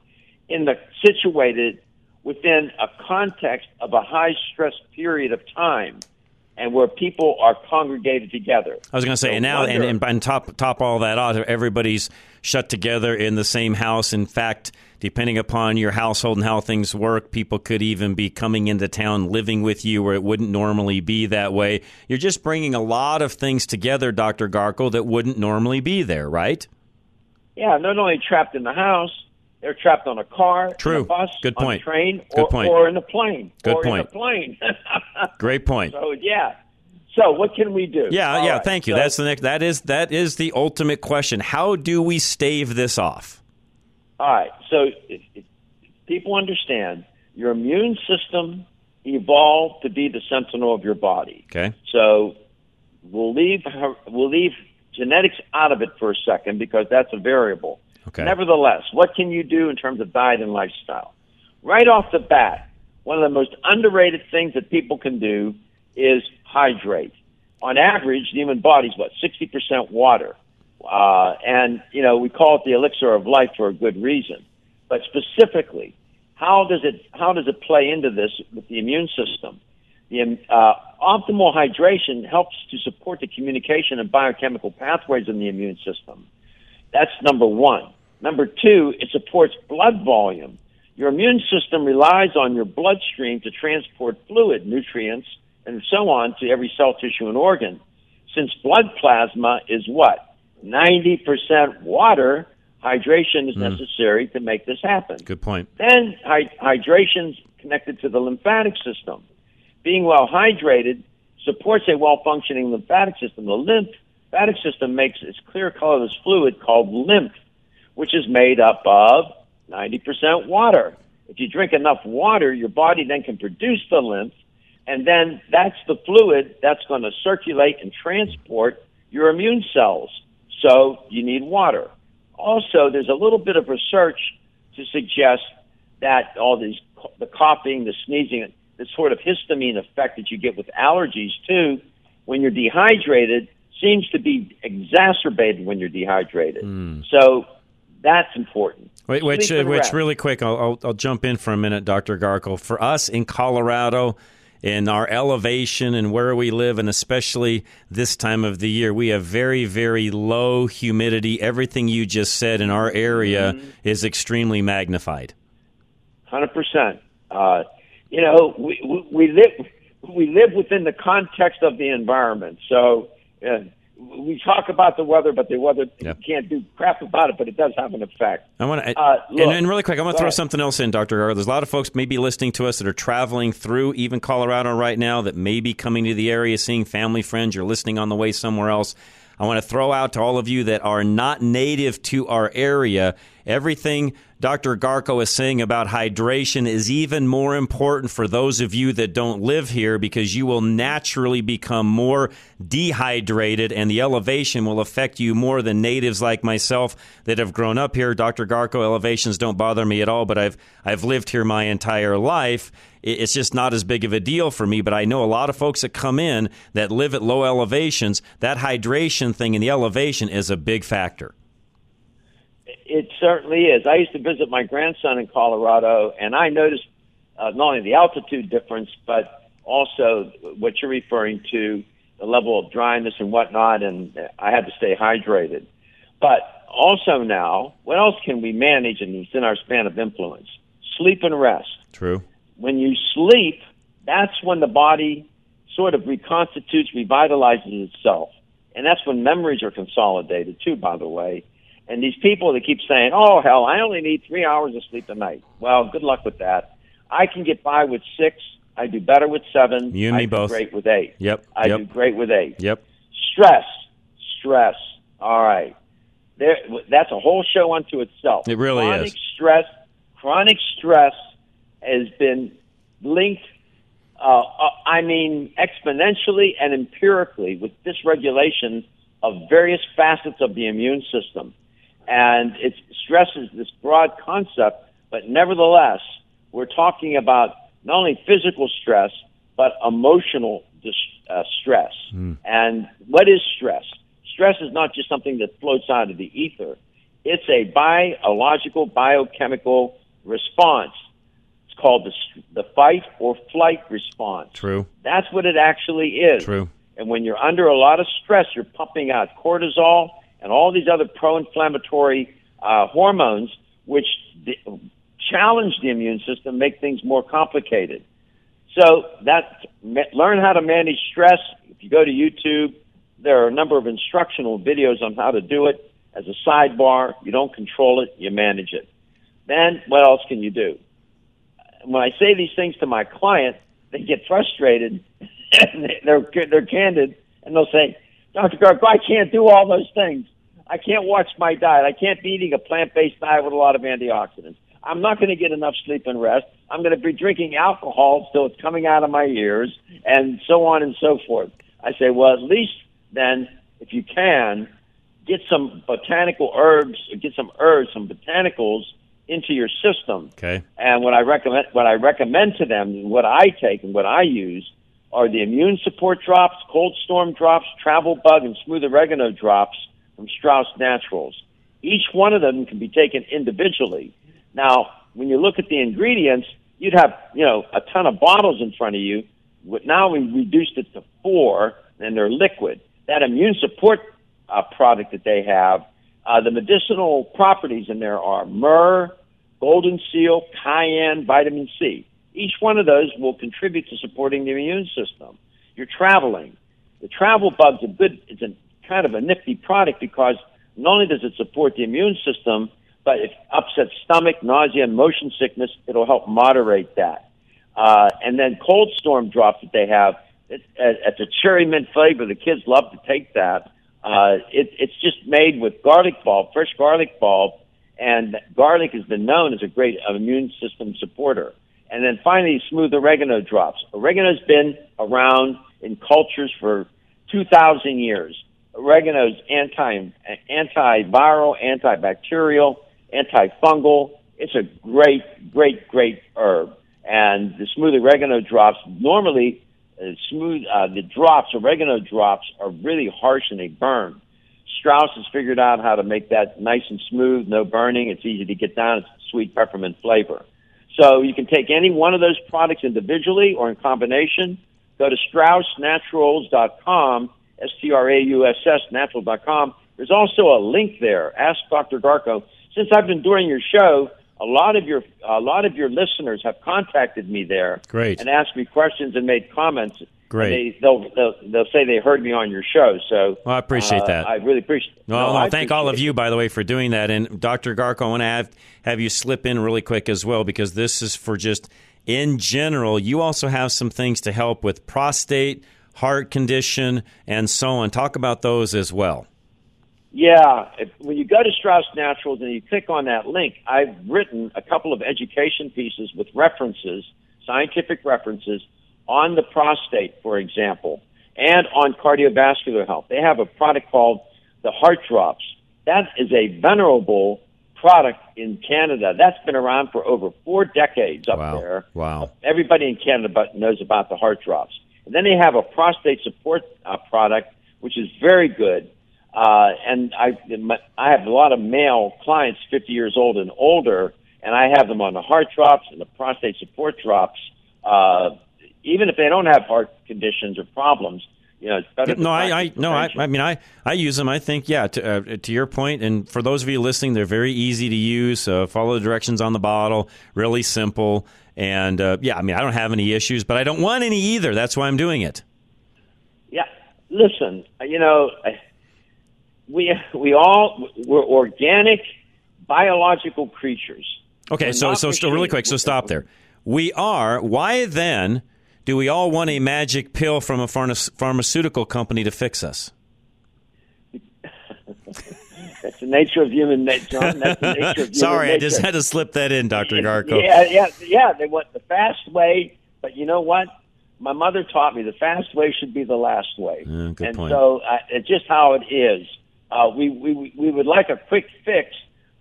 in the situated within a context of a high stress period of time and where people are congregated together. I was going to say, No and now, and, wonder- and, and top top all that off, everybody's shut together in the same house. In fact, depending upon your household and how things work, people could even be coming into town, living with you, where it wouldn't normally be that way. You're just bringing a lot of things together, Doctor Garko, that wouldn't normally be there, right? Yeah, not only trapped in the house, they're trapped on a car, True. a bus, Good on point. a train, Good or, point. or in a plane. Good or point. In a plane. (laughs) Great point. so yeah. So what can we do? Yeah, All yeah. right, Thank you. so- That's the next. That is that is the ultimate question. How do we stave this off? All right. So if, if people understand your immune system evolved to be the sentinel of your body. Okay. So we'll leave we'll leave genetics out of it for a second because that's a variable. Okay. Nevertheless, what can you do in terms of diet and lifestyle? Right off the bat, one of the most underrated things that people can do is hydrate. On average, the human body's what sixty percent water, uh, and you know we call it the elixir of life for a good reason. But specifically, how does it how does it play into this with the immune system? The uh, optimal hydration helps to support the communication and biochemical pathways in the immune system. That's number one. Number two, it supports blood volume. Your immune system relies on your bloodstream to transport fluid, nutrients, and so on to every cell, tissue, and organ. Since blood plasma is what? 90% water, hydration is hmm. necessary to make this happen. Good point. Then hy- hydration's connected to the lymphatic system. Being well hydrated supports a well functioning lymphatic system. The lymphatic system makes this clear colorless fluid called lymph, which is made up of 90% water. If you drink enough water, your body then can produce the lymph, and then that's the fluid that's going to circulate and transport your immune cells. So you need water. Also, there's a little bit of research to suggest that all these the coughing, the sneezing, the sort of histamine effect that you get with allergies too, when you're dehydrated, seems to be exacerbated when you're dehydrated. So that's important. Wait, which, uh, which really quick, I'll, I'll, I'll jump in for a minute, Dr. Garko. For us in Colorado, in our elevation and where we live, and especially this time of the year, we have very, very low humidity. Everything you just said in our area Mm-hmm. is extremely magnified. Hundred percent. Uh, you know, we, we live we live within the context of the environment. So uh, we talk about the weather, but the weather you can't do crap about it. But it does have an effect. I want to, Uh, and, and really quick, I want to throw ahead. something else in, Dr. Garko. There's a lot of folks maybe listening to us that are traveling through even Colorado right now that may be coming to the area, seeing family, friends. You're listening on the way somewhere else. I want to throw out to all of you that are not native to our area. Everything Dr. Garko is saying about hydration is even more important for those of you that don't live here because you will naturally become more dehydrated and the elevation will affect you more than natives like myself that have grown up here. Dr. Garko, elevations don't bother me at all, but I've I've lived here my entire life. It- It's just not as big of a deal for me, but I know a lot of folks that come in that live at low elevations. That hydration thing and the elevation is a big factor. It certainly is. I used to visit my grandson in Colorado, and I noticed uh, not only the altitude difference, but also what you're referring to, the level of dryness and whatnot, and I had to stay hydrated. But also now, what else can we manage and it's in our span of influence? Sleep and rest. True. When you sleep, that's when the body sort of reconstitutes, revitalizes itself. And that's when memories are consolidated too, by the way. And these people that keep saying, oh, hell, I only need three hours of sleep a night. Well, good luck with that. I can get by with six. I do better with seven. You and I me do both. great with eight. Yep. I yep. do great with eight. Yep. Stress, stress. All right, there. That's a whole show unto itself. It really chronic is. stress. Chronic stress has been linked. Uh, uh, I mean, exponentially and empirically with dysregulation of various facets of the immune system, and it stresses this broad concept. But nevertheless, we're talking about not only physical stress but emotional dis- uh, stress. And what is stress? Stress is not just something that floats out of the ether. It's a biological, biochemical response. Called the, the fight or flight response. True. That's what it actually is. True. And when you're under a lot of stress, you're pumping out cortisol and all these other pro-inflammatory uh, hormones, which challenge the immune system, make things more complicated. So that learn how to manage stress. If you go to YouTube, there are a number of instructional videos on how to do it. As a sidebar, you don't control it, you manage it. Then what else can you do? When I say these things to my client, they get frustrated (laughs) and they- they're they're candid and they'll say, "Dr. Garko, I can't do all those things. I can't watch my diet. I can't be eating a plant-based diet with a lot of antioxidants. I'm not going to get enough sleep and rest. I'm going to be drinking alcohol till it's coming out of my ears, and so on and so forth." I say, "Well, at least then, if you can, get some botanical herbs, get some herbs, some botanicals into your system." Okay. And what I recommend, what I recommend to them, what I take and what I use, are the immune support drops, cold storm drops, travel bug, and smooth oregano drops from Strauss Naturals. Each one of them can be taken individually. Now, when you look at the ingredients, you'd have you know a ton of bottles in front of you. But Now we reduced it to four, and they're liquid. That immune support uh, product that they have, uh, the medicinal properties in there are myrrh, golden seal, cayenne, vitamin C. Each one of those will contribute to supporting the immune system. You're traveling. The travel bug's a good, it's a kind of a nifty product because not only does it support the immune system, but if upset stomach, nausea, and motion sickness, it'll help moderate that. Uh, and then cold storm drops that they have, it, it's a cherry mint flavor. The kids love to take that. Uh, it, it's just made with garlic bulb, fresh garlic bulb, and garlic has been known as a great immune system supporter. And then finally, smooth oregano drops. Oregano's been around in cultures for 2,000 years. Oregano's anti antiviral, antibacterial, antifungal. It's a great, great, great herb. And the smooth oregano drops normally uh, smooth. Uh, the drops, oregano drops, are really harsh and they burn. Strauss has figured out how to make that nice and smooth, no burning. It's easy to get down. It's a sweet peppermint flavor. So you can take any one of those products individually or in combination. Go to StraussNaturals.com, S-T-R-A-U-S-S, natural.com. There's also a link there. Ask Dr. Garko. Since I've been doing your show, a lot of your a lot of your listeners have contacted me there Great. and asked me questions and made comments. Great. They, they'll, they'll they'll say they heard me on your show. So Well, I appreciate uh, that. I really appreciate. Well, no, no, I thank all of you, by the way, for doing that. And Dr. Garko, I want to have, have you slip in really quick as well, because this is for just in general. You also have some things to help with prostate, heart condition, and so on. Talk about those as well. Yeah, if, when you go to Strauss Naturals and you click on that link, I've written a couple of education pieces with references, scientific references on the prostate, for example, and on cardiovascular health. They have a product called the Heart Drops. That is a venerable product in Canada. That's been around for over four decades up there. Wow. Everybody in Canada but knows about the heart drops. And then they have a prostate support uh, product, which is very good. Uh, and I, I have a lot of male clients, 50 years old and older, and I have them on the heart drops and the prostate support drops. Uh, even if they don't have heart conditions or problems, you know, it's better. No, I, I no, I, I mean, I, I use them. I think, yeah. To, uh, to your point, and for those of you listening, they're very easy to use. Uh, follow the directions on the bottle. Really simple. And uh, yeah, I mean, I don't have any issues, but I don't want any either. That's why I'm doing it. Yeah, listen, you know, we we all we're organic, biological creatures. Okay, we're so so still really quick. So stop there. We are. Why then do we all want a magic pill from a pharmaceutical company to fix us? (laughs) That's the nature of human nature. That's the nature of human (laughs) Sorry, nature. I just had to slip that in, Doctor Garko. Yeah, yeah, yeah. They want the fast way, but you know what? My mother taught me the fast way should be the last way, Yeah, good and point. so uh, it's just how it is. Uh, we we we would like a quick fix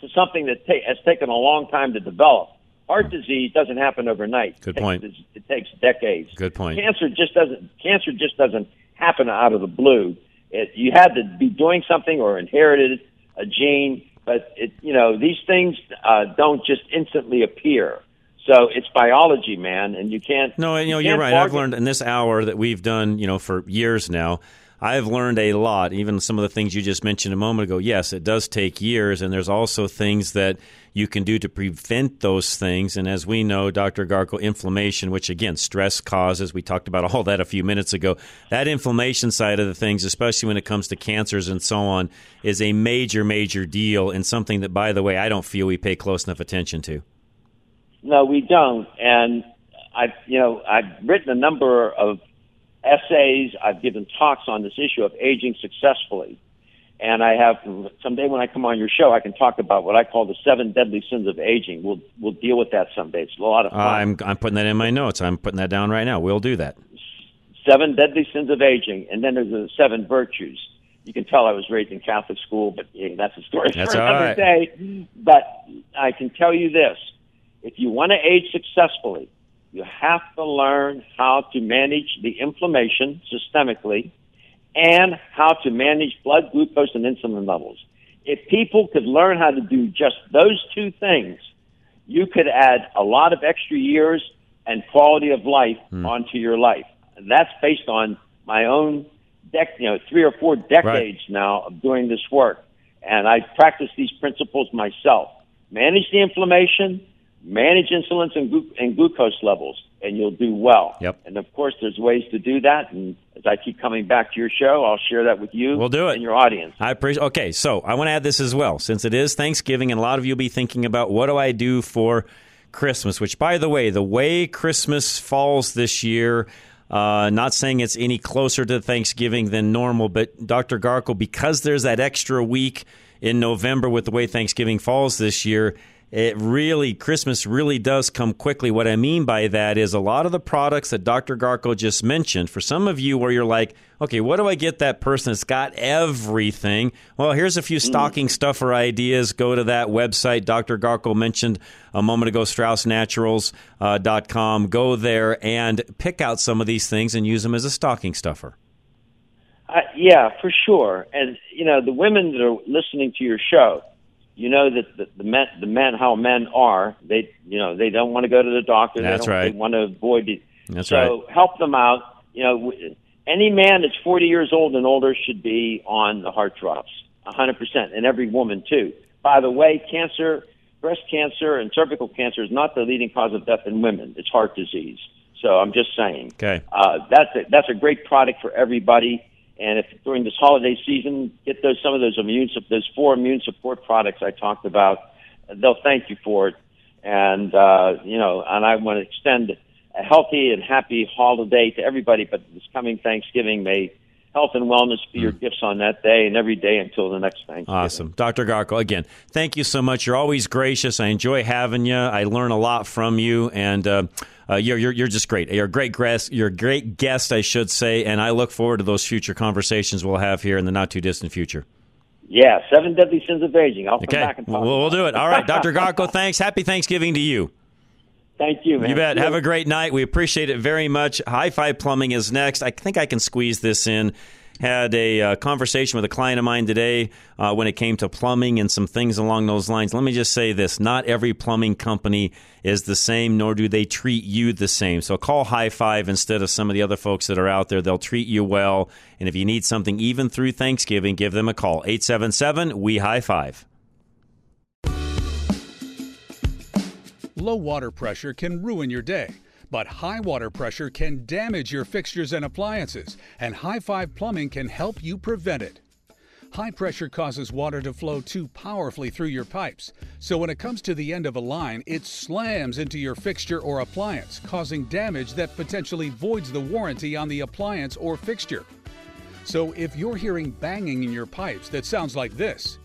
to something that ta- has taken a long time to develop. Heart disease doesn't happen overnight. Good It point. takes- It takes decades. Good point. Cancer just doesn't cancer just doesn't happen out of the blue. It, you had to be doing something or inherited a gene, but it, you know these things uh, don't just instantly appear. So it's biology, man, and you can't. No, you know, you you're can't right. I've learned in this hour that we've done, you know, for years now. I've learned a lot. Even some of the things you just mentioned a moment ago. Yes, it does take years, and there's also things that you can do to prevent those things. And as we know, Dr. Garko, inflammation, which again, stress causes. We talked about all that a few minutes ago. That inflammation side of the things, especially when it comes to cancers and so on, is a major, major deal, and something that, by the way, I don't feel we pay close enough attention to. No, we don't. And I've, you know, I've written a number of essays. I've given talks on this issue of aging successfully. And I have someday when I come on your show, I can talk about what I call the seven deadly sins of aging. We'll we'll deal with that someday. It's a lot of fun. I'm, I'm putting that in my notes. I'm putting that down right now. We'll do that. seven deadly sins of aging, and then there's the seven virtues. You can tell I was raised in Catholic school, but yeah, that's a story That's for another right. day. But I can tell you this: if you want to age successfully, you have to learn how to manage the inflammation systemically and how to manage blood glucose and insulin levels. If people could learn how to do just those two things, you could add a lot of extra years and quality of life hmm. onto your life. And that's based on my own dec- you know, three or four decades now of doing this work. And I practice these principles myself. Manage the inflammation, manage insulin and, glu- and glucose levels, and you'll do well. Yep. And of course, there's ways to do that. And as I keep coming back to your show, I'll share that with you We'll do it. and your audience. I appreciate. Okay, so I want to add this as well, since it is Thanksgiving, and a lot of you will be thinking about what do I do for Christmas. Which, by the way, the way Christmas falls this year. Uh, not saying it's any closer to Thanksgiving than normal, but Dr. Garko, because there's that extra week in November with the way Thanksgiving falls this year, it really Christmas really does come quickly. What I mean by that is a lot of the products that Dr. Garko just mentioned. For some of you, where you're like, okay, what do I get that person that's got everything? Well, here's a few stocking stuffer ideas. Go to that website Dr. Garko mentioned a moment ago, StraussNaturals.com. Go there and pick out some of these things and use them as a stocking stuffer. Uh, yeah, for sure. And you know, the women that are listening to your show, you know that the, the men, the men, how men are. They, you know, they don't want to go to the doctor. That's they don't, right. They want to avoid it. That's so right. help them out. You know, any man that's 40 years old and older should be on the heart drops, 100%, and every woman too. By the way, cancer, breast cancer, and cervical cancer is not the leading cause of death in women. It's heart disease. So I'm just saying. Okay. Uh, that's a, that's a great product for everybody. And if during this holiday season, get those some of those immune those four immune support products I talked about, they'll thank you for it. And uh, you know, and I want to extend a healthy and happy holiday to everybody. But this coming Thanksgiving, may health and wellness be your gifts on that day and every day until the next Thanksgiving. Awesome. Dr. Garko, again, thank you so much. You're always gracious. I enjoy having you. I learn a lot from you, and uh, uh, you're, you're, you're just great. You're a great guest, you're a great guest, I should say, and I look forward to those future conversations we'll have here in the not too distant future. Yeah, seven deadly sins of aging. I'll come Okay, back and talk. we'll, we'll do it. All right, (laughs) Dr. Garko, thanks. Happy Thanksgiving to you. Thank you, man. You bet. Have a great night. We appreciate it very much. High Five Plumbing is next. I think I can squeeze this in. Had a uh, conversation with a client of mine today uh, when it came to plumbing and some things along those lines. Let me just say this not every plumbing company is the same, nor do they treat you the same. So call High Five instead of some of the other folks that are out there. They'll treat you well. And if you need something even through Thanksgiving, give them a call 877 We High Five. Low water pressure can ruin your day, but high water pressure can damage your fixtures and appliances, and High Five Plumbing can help you prevent it. High pressure causes water to flow too powerfully through your pipes, so when it comes to the end of a line, it slams into your fixture or appliance, causing damage that potentially voids the warranty on the appliance or fixture. So if you're hearing banging in your pipes that sounds like this,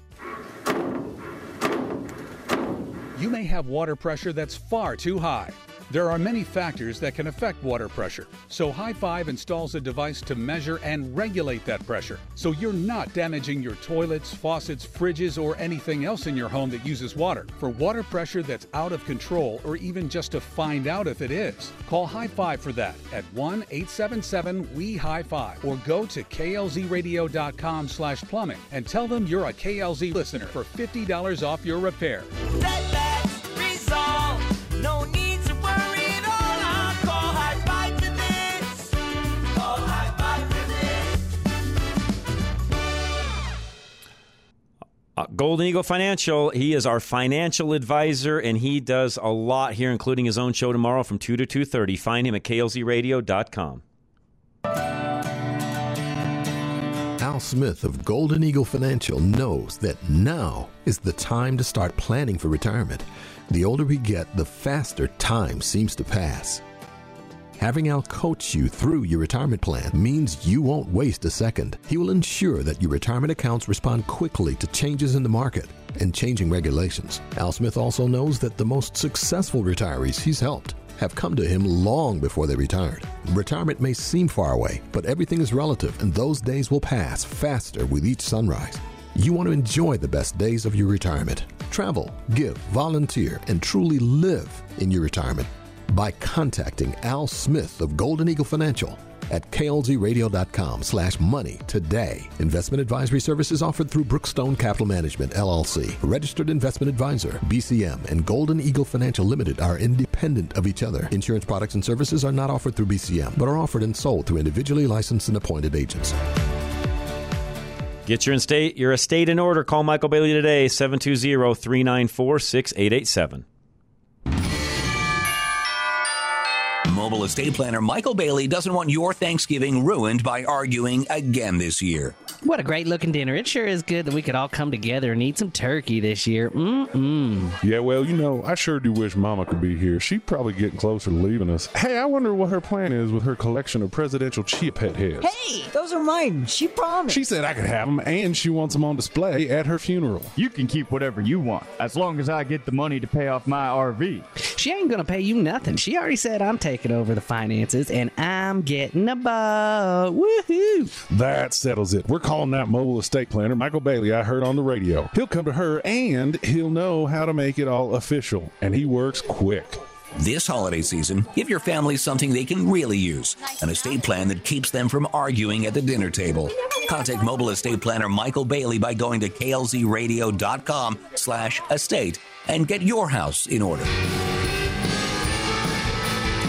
you may have water pressure that's far too high. There are many factors that can affect water pressure, so High Five installs a device to measure and regulate that pressure so you're not damaging your toilets, faucets, fridges, or anything else in your home that uses water. For water pressure that's out of control or even just to find out if it is, call High Five for that at 1 877 WE High Five or go to klzradio.com slash plumbing and tell them you're a KLZ listener for $50 off your repair. Uh, Golden Eagle Financial, he is our financial advisor, and he does a lot here, including his own show tomorrow from 2 to 2.30. Find him at klzradio.com. Al Smith of Golden Eagle Financial knows that now is the time to start planning for retirement. The older we get, the faster time seems to pass. Having Al coach you through your retirement plan means you won't waste a second. He will ensure that your retirement accounts respond quickly to changes in the market and changing regulations. Al Smith also knows that the most successful retirees he's helped have come to him long before they retired. Retirement may seem far away, but everything is relative, and those days will pass faster with each sunrise. You want to enjoy the best days of your retirement. Travel, give, volunteer, and truly live in your retirement by contacting Al Smith of Golden Eagle Financial at klzradio.com slash money today. Investment advisory services offered through Brookstone Capital Management, LLC. Registered investment advisor, BCM, and Golden Eagle Financial Limited are independent of each other. Insurance products and services are not offered through BCM, but are offered and sold through individually licensed and appointed agents. Get your estate, your estate in order. Call Michael Bailey today, 720 394 6887. Mobile estate planner Michael Bailey doesn't want your Thanksgiving ruined by arguing again this year. What a great looking dinner. It sure is good that we could all come together and eat some turkey this year. Mm-mm. Yeah, well, you know, I sure do wish Mama could be here. She'd probably getting closer to leaving us. Hey, I wonder what her plan is with her collection of presidential chia pet heads. Hey, those are mine. She promised. She said I could have them, and she wants them on display at her funeral. You can keep whatever you want, as long as I get the money to pay off my RV. She ain't gonna pay you nothing. She already said I'm taking over the finances and I'm getting a boat. Woohoo! That settles it. We're calling that mobile estate planner Michael Bailey. I heard on the radio. He'll come to her, and he'll know how to make it all official. And he works quick. This holiday season, give your family something they can really use an estate plan that keeps them from arguing at the dinner table. Contact mobile estate planner Michael Bailey by going to klzradio.com slash estate and get your house in order.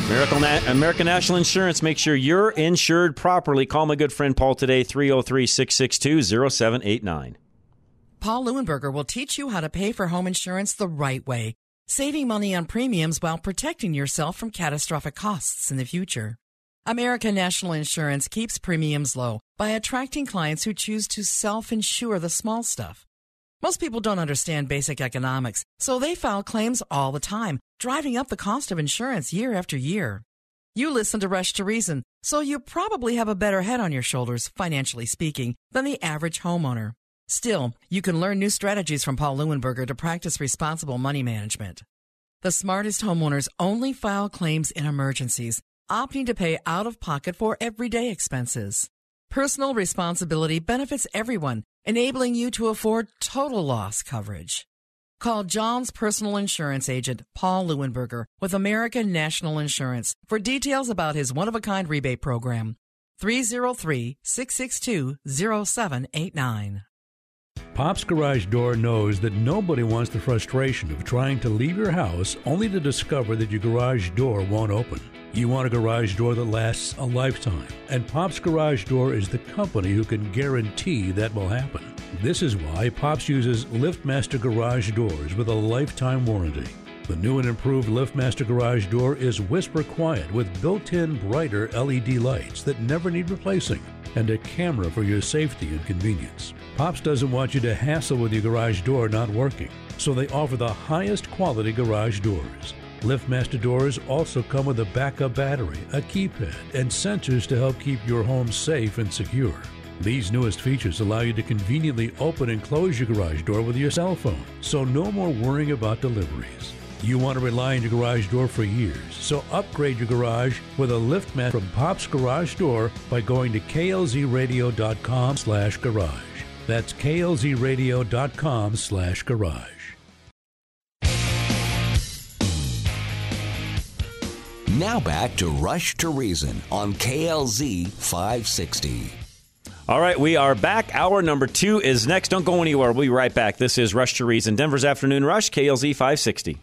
American, American National Insurance, make sure you're insured properly. Call my good friend Paul today, 303 662 0789. Paul Leuenberger will teach you how to pay for home insurance the right way, saving money on premiums while protecting yourself from catastrophic costs in the future. American National Insurance keeps premiums low by attracting clients who choose to self insure the small stuff. Most people don't understand basic economics, so they file claims all the time, driving up the cost of insurance year after year. You listen to Rush to Reason, so you probably have a better head on your shoulders, financially speaking, than the average homeowner. Still, you can learn new strategies from Paul Leuenberger to practice responsible money management. The smartest homeowners only file claims in emergencies, opting to pay out of pocket for everyday expenses. Personal responsibility benefits everyone, enabling you to afford total loss coverage. Call John's personal insurance agent, Paul Leuenberger, with American National Insurance for details about his one of a kind rebate program. 303 662 0789. Pop's Garage Door knows that nobody wants the frustration of trying to leave your house only to discover that your garage door won't open. You want a garage door that lasts a lifetime, and Pop's Garage Door is the company who can guarantee that will happen. This is why Pops uses LiftMaster Garage Doors with a lifetime warranty. The new and improved LiftMaster Garage Door is whisper quiet with built in brighter LED lights that never need replacing and a camera for your safety and convenience. Pops doesn't want you to hassle with your garage door not working, so they offer the highest quality garage doors. LiftMaster doors also come with a backup battery, a keypad, and sensors to help keep your home safe and secure. These newest features allow you to conveniently open and close your garage door with your cell phone, so no more worrying about deliveries. You want to rely on your garage door for years, so upgrade your garage with a lift from Pop's Garage Door by going to klzradio.com slash garage. That's klzradio.com slash garage. Now back to Rush to Reason on KLZ 560. All right, we are back. Hour number two is next. Don't go anywhere. We'll be right back. This is Rush to Reason, Denver's Afternoon Rush, KLZ 560.